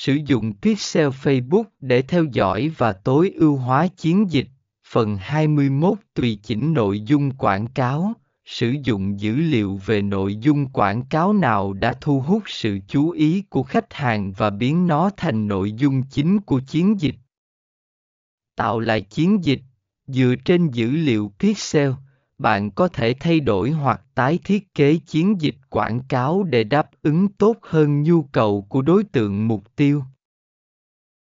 Sử dụng Pixel Facebook để theo dõi và tối ưu hóa chiến dịch. Phần 21 Tùy chỉnh nội dung quảng cáo. Sử dụng dữ liệu về nội dung quảng cáo nào đã thu hút sự chú ý của khách hàng và biến nó thành nội dung chính của chiến dịch. Tạo lại chiến dịch dựa trên dữ liệu Pixel bạn có thể thay đổi hoặc tái thiết kế chiến dịch quảng cáo để đáp ứng tốt hơn nhu cầu của đối tượng mục tiêu.